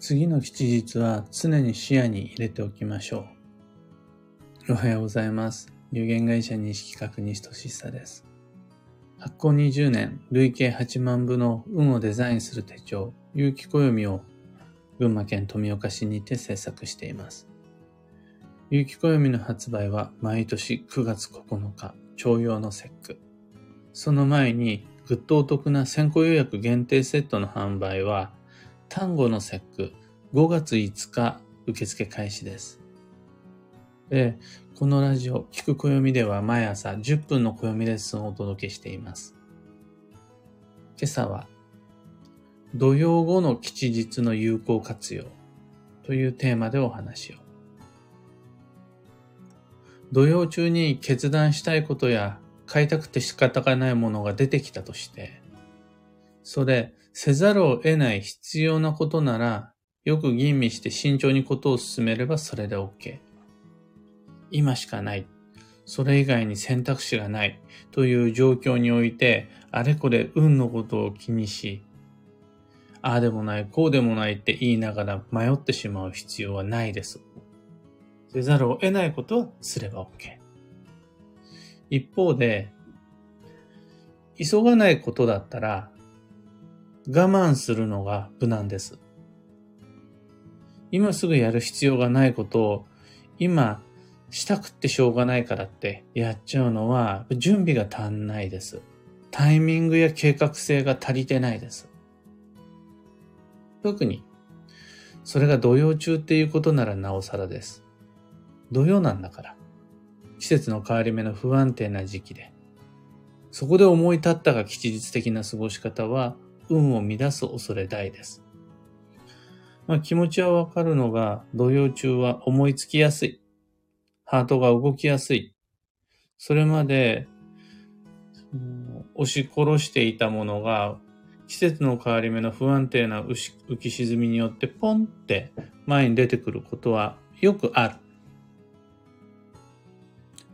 次の吉日は常に視野に入れておきましょう。おはようございます。有限会社西企画西俊久です。発行20年、累計8万部の運をデザインする手帳、有機暦を群馬県富岡市にて制作しています。有機暦の発売は毎年9月9日、徴用の節句。その前に、ぐっとお得な先行予約限定セットの販売は、単語の節句5月5日受付開始です。で、このラジオ、聞く暦では毎朝10分の暦レッスンをお届けしています。今朝は、土曜後の吉日の有効活用というテーマでお話を。土曜中に決断したいことや買いたくて仕方がないものが出てきたとして、それ、せざるを得ない必要なことなら、よく吟味して慎重にことを進めればそれで OK。今しかない。それ以外に選択肢がないという状況において、あれこれ運のことを気にし、ああでもない、こうでもないって言いながら迷ってしまう必要はないです。せざるを得ないことはすれば OK。一方で、急がないことだったら、我慢するのが無難です。今すぐやる必要がないことを、今したくってしょうがないからってやっちゃうのは準備が足んないです。タイミングや計画性が足りてないです。特に、それが土曜中っていうことならなおさらです。土曜なんだから。季節の変わり目の不安定な時期で。そこで思い立ったが吉日的な過ごし方は、運を乱す恐れ大です。まあ気持ちはわかるのが、土曜中は思いつきやすい。ハートが動きやすい。それまで、押し殺していたものが、季節の変わり目の不安定な浮き沈みによってポンって前に出てくることはよくある。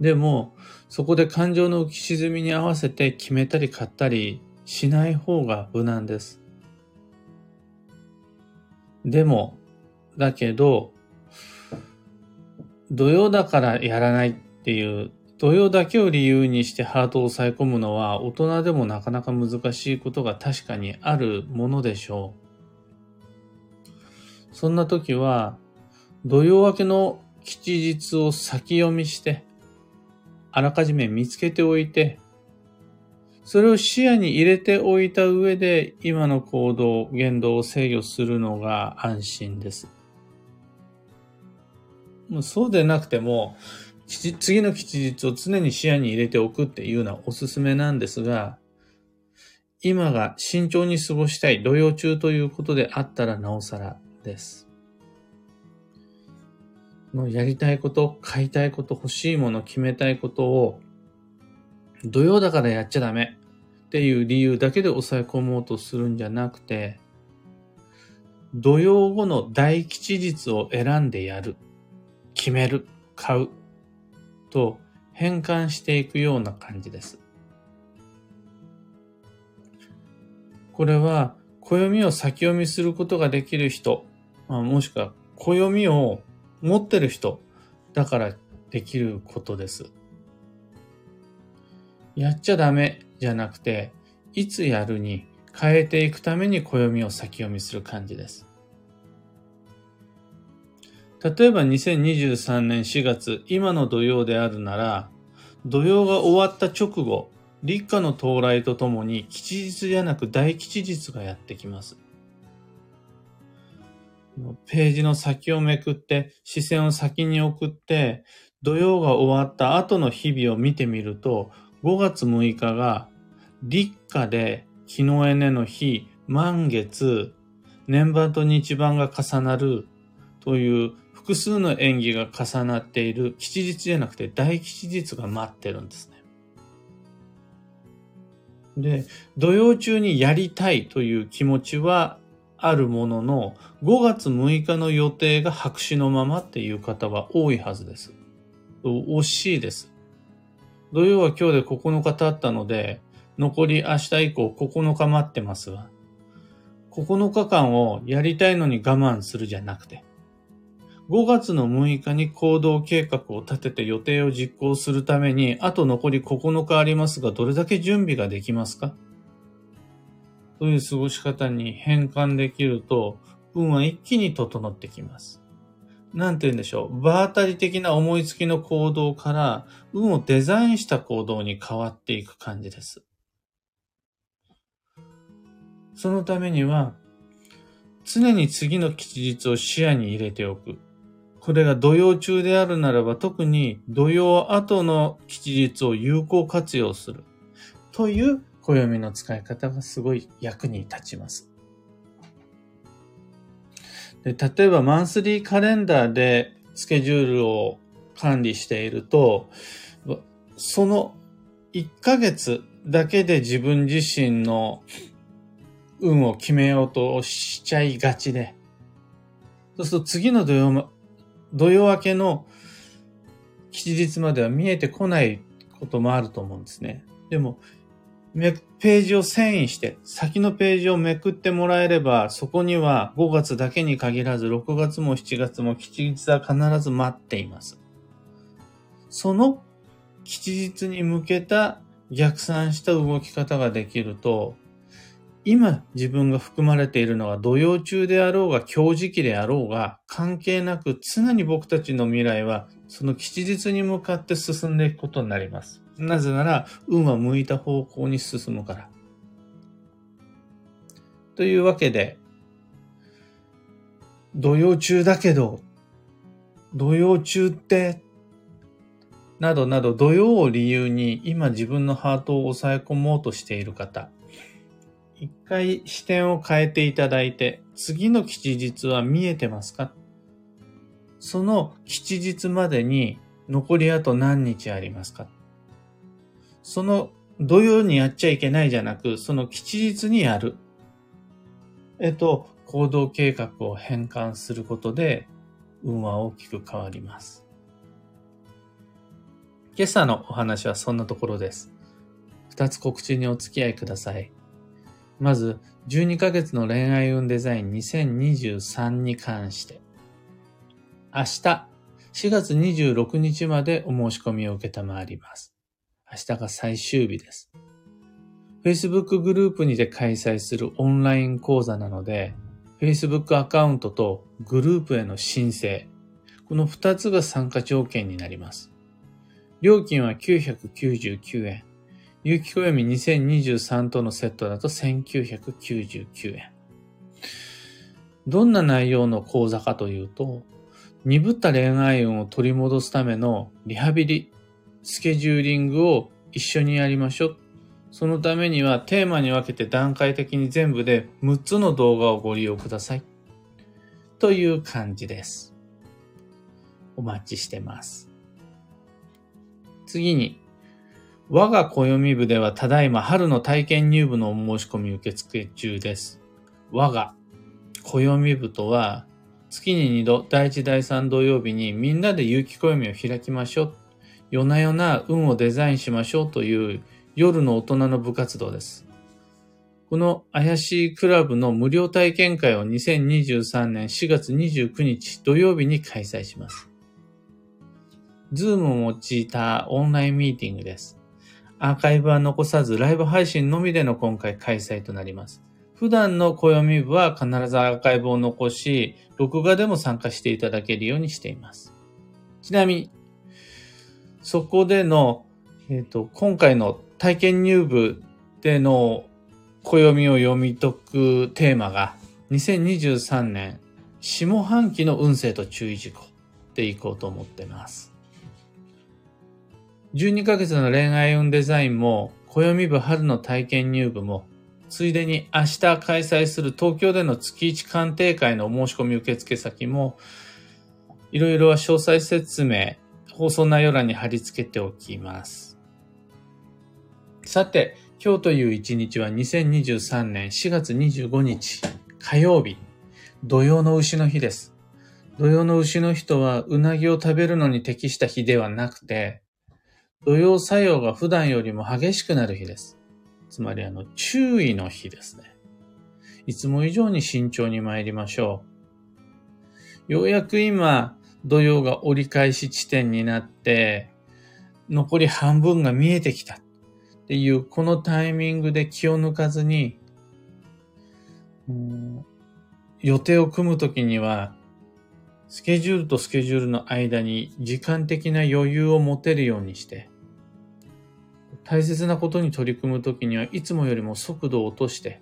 でも、そこで感情の浮き沈みに合わせて決めたり買ったりしない方が無難です。でも、だけど、土曜だからやらないっていう、土曜だけを理由にしてハートを抑え込むのは大人でもなかなか難しいことが確かにあるものでしょう。そんな時は、土曜明けの吉日を先読みして、あらかじめ見つけておいて、それを視野に入れておいた上で、今の行動、言動を制御するのが安心です。もうそうでなくても、次の吉日を常に視野に入れておくっていうのはおすすめなんですが、今が慎重に過ごしたい土曜中ということであったらなおさらです。のやりたいこと、買いたいこと、欲しいもの、決めたいことを、土曜だからやっちゃダメっていう理由だけで抑え込もうとするんじゃなくて、土曜後の大吉日を選んでやる、決める、買うと変換していくような感じです。これは暦を先読みすることができる人、もしくは暦を持ってる人だからできることです。やっちゃダメじゃなくて、いつやるに変えていくために暦を先読みする感じです。例えば2023年4月、今の土曜であるなら、土曜が終わった直後、立夏の到来とともに吉日じゃなく大吉日がやってきます。ページの先をめくって、視線を先に送って、土曜が終わった後の日々を見てみると、5月6日が立夏で日のエネの日、満月、年番と日番が重なるという複数の演技が重なっている吉日じゃなくて大吉日が待ってるんですね。で、土曜中にやりたいという気持ちはあるものの、5月6日の予定が白紙のままっていう方は多いはずです。惜しいです。土曜は今日で9日経ったので、残り明日以降9日待ってますが、9日間をやりたいのに我慢するじゃなくて、5月の6日に行動計画を立てて予定を実行するために、あと残り9日ありますが、どれだけ準備ができますか？という過ごし方に変換できると、運は一気に整ってきます。なんて言うんでしょう。場当たり的な思いつきの行動から、運をデザインした行動に変わっていく感じです。そのためには、常に次の吉日を視野に入れておく。これが土曜中であるならば特に土曜後の吉日を有効活用する。という暦の使い方がすごい役に立ちます。で例えばマンスリーカレンダーでスケジュールを管理していると、その1ヶ月だけで自分自身の運を決めようとしちゃいがちで、そうすると次の土曜、土曜明けの吉日までは見えてこないこともあると思うんですね。でも、ページを遷移して、先のページをめくってもらえれば、そこには5月だけに限らず、6月も7月も吉日は必ず待っています。その吉日に向けた逆算した動き方ができると、今自分が含まれているのは土曜中であろうが今日時期であろうが関係なく常に僕たちの未来はその吉日に向かって進んでいくことになります。なぜなら運は向いた方向に進むから。というわけで土曜中だけど土曜中ってなどなど土曜を理由に今自分のハートを抑え込もうとしている方一回視点を変えていただいて、次の吉日は見えてますか？その吉日までに残りあと何日ありますか？その土曜にやっちゃいけないじゃなく、その吉日にやる。えっと、行動計画を変換することで、運は大きく変わります。今朝のお話はそんなところです。二つ告知にお付き合いください。まず、12ヶ月の恋愛運デザイン2023に関して、明日、4月26日までお申し込みを受けたまわります。明日が最終日です。Facebook グループにて開催するオンライン講座なので、Facebook アカウントとグループへの申請、この2つが参加条件になります。料金は999円。有機暦2023とのセットだと1999円。どんな内容の講座かというと、鈍った恋愛運を取り戻すためのリハビリ、スケジューリングを一緒にやりましょう。そのためにはテーマに分けて段階的に全部で6つの動画をご利用ください。という感じです。お待ちしてます。次に、我が暦部ではただいま春の体験入部のお申し込み受付中です。我が暦部とは月に2度第1第3土曜日にみんなで有機暦を開きましょう。夜な夜な運をデザインしましょうという夜の大人の部活動です。この怪しいクラブの無料体験会を2023年4月29日土曜日に開催します。ズームを用いたオンラインミーティングです。アーカイブは残さず、ライブ配信のみでの今回開催となります。普段の暦部は必ずアーカイブを残し、録画でも参加していただけるようにしています。ちなみに、そこでの、えっ、ー、と、今回の体験入部での暦を読み解くテーマが、2023年下半期の運勢と注意事項でいこうと思ってます。12ヶ月の恋愛運デザインも、暦部春の体験入部も、ついでに明日開催する東京での月一鑑定会の申し込み受付先も、いろいろは詳細説明、放送内容欄に貼り付けておきます。さて、今日という一日は2023年4月25日火曜日、土曜の牛の日です。土曜の牛の日とはうなぎを食べるのに適した日ではなくて、土曜作用が普段よりも激しくなる日です。つまり、あの、注意の日ですね。いつも以上に慎重に参りましょう。ようやく今、土曜が折り返し地点になって、残り半分が見えてきたっていう、このタイミングで気を抜かずに、予定を組むときには、スケジュールとスケジュールの間に時間的な余裕を持てるようにして、大切なことに取り組むときにはいつもよりも速度を落として、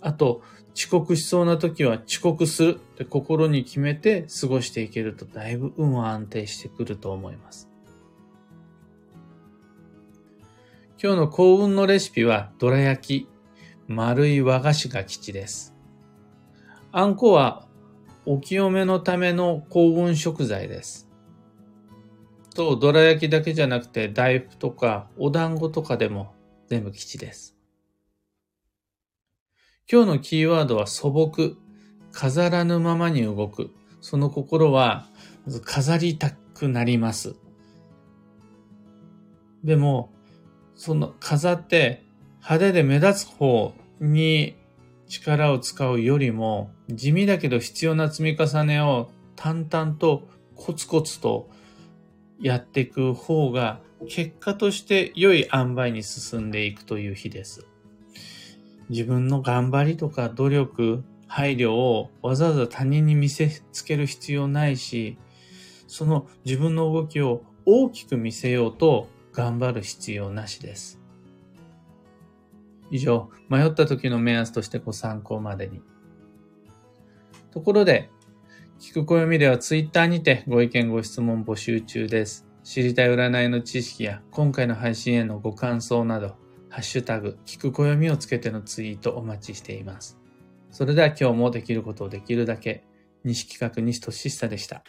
あと遅刻しそうな時は遅刻するって心に決めて過ごしていけるとだいぶ運は安定してくると思います。今日の幸運のレシピはどら焼き、丸い和菓子が吉です。あんこはお清めのための幸運食材です。と、どら焼きだけじゃなくて大福とかお団子とかでも全部吉です。今日のキーワードは素朴、飾らぬままに動く。その心は、まず飾りたくなります。でも、その飾って派手で目立つ方に力を使うよりも、地味だけど必要な積み重ねを淡々とコツコツとやっていく方が、結果として良い塩梅に進んでいくという日です。自分の頑張りとか努力、配慮をわざわざ他人に見せつける必要ないし、その自分の動きを大きく見せようと頑張る必要なしです。以上、迷った時の目安としてご参考までに。ところで、聞く暦ではツイッターにてご意見ご質問募集中です。知りたい占いの知識や今回の配信へのご感想など、ハッシュタグ、聞く暦をつけてのツイートお待ちしています。それでは今日もできることをできるだけ、西企画西俊久でした。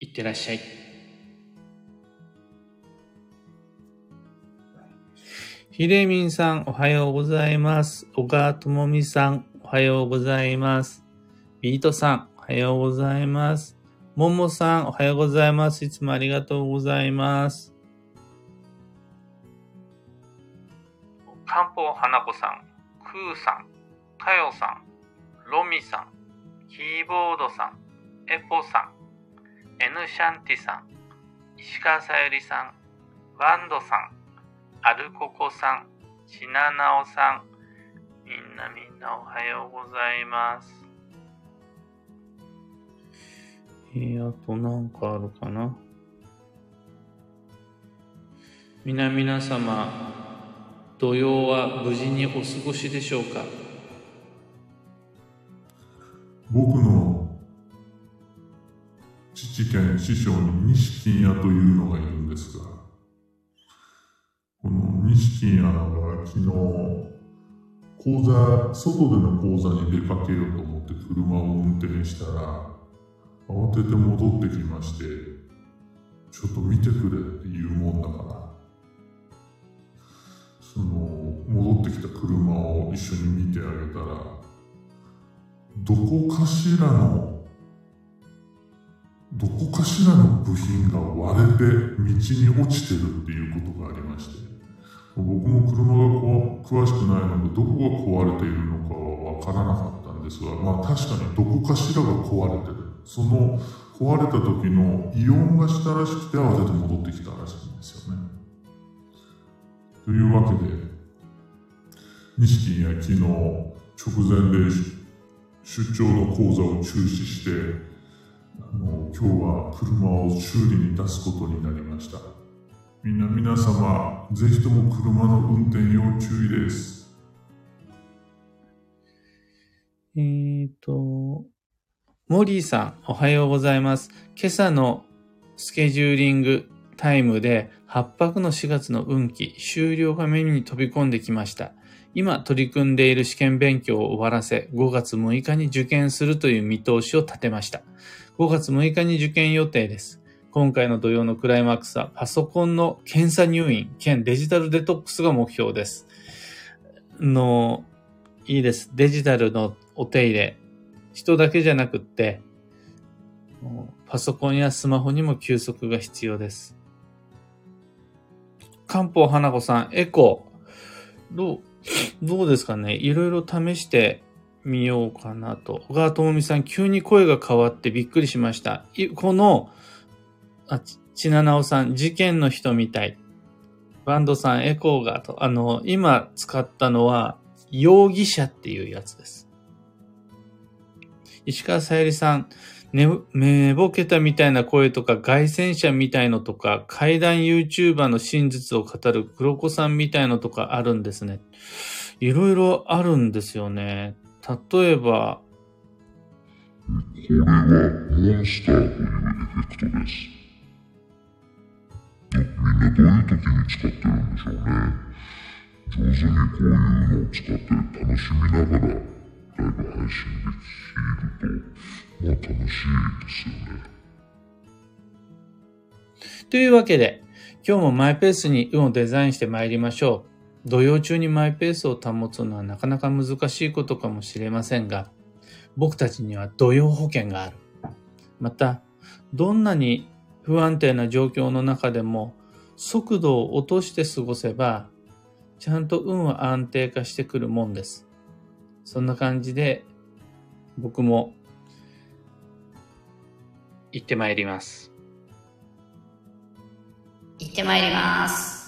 いってらっしゃい。ひれみんさん、おはようございます。小川智美さん、おはようございます。ビートさん、おはようございます。ももさん、おはようございます。いつもありがとうございます。漢方花子さん、クーさん、かよさん、ロミさん、キーボードさん、エポさん、エヌシャンティさん、石川さゆりさん、ワンドさん、アルココさん、シナナオさん、みんなみんなおはようございます。えー、あとなんかあるかな？皆々様、土曜は無事にお過ごしでしょうか？僕の父兼師匠に錦屋というのがいるんですが、この錦屋は昨日、講座、外での講座に出かけようと思って車を運転したら、慌てて戻ってきまして、ちょっと見てくれって言うもんだから、その戻ってきた車を一緒に見てあげたらどこかしらのどこかしらの部品が割れて道に落ちてるっていうことがありまして。僕も車がこ詳しくないのでどこが壊れているのかはわからなかったんですがまあ確かにどこかしらが壊れてる。その壊れた時の異音がしたらしくて慌てて戻ってきたらしいんですよねというわけで、錦や昨日、直前で出張の講座を中止して、あの今日は車を修理に出すことになりました。みんな皆様、ぜひとも車の運転要注意です。えーと、モリーさん、おはようございます。今朝のスケジューリングタイムで8泊の4月の運気終了が目に飛び込んできました。今取り組んでいる試験勉強を終わらせ、5月6日に受験するという見通しを立てました。5月6日に受験予定です。今回の土曜のクライマックスはパソコンの検査入院兼デジタルデトックスが目標です。の、いいです。デジタルのお手入れ。人だけじゃなくって、パソコンやスマホにも休息が必要です。漢方花子さん、エコー。どうどうですかね？いろいろ試してみようかなと。小川智美さん、急に声が変わってびっくりしました。この、あ、ちちななおさん、事件の人みたい。バンドさん、エコーがと。あの、今使ったのは、容疑者っていうやつです。石川さゆりさん、ね、寝ぼけたみたいな声とか、外旋車みたいのとか、怪談 YouTuber の真実を語る黒子さんみたいのとかあるんですね。いろいろあるんですよね。例えば、これはモンスターというエフェクトです。みんなどういう時に使ってるんでしょうね。上手にこういうのを使って楽しみながらライブ配信できると、まあ楽しいですよね。というわけで、今日もマイペースに運をデザインして参りましょう。土曜中にマイペースを保つのはなかなか難しいことかもしれませんが、僕たちには土曜保険がある。また、どんなに不安定な状況の中でも速度を落として過ごせば、ちゃんと運は安定化してくるもんです。そんな感じで、僕も行ってまいります。行ってまいります。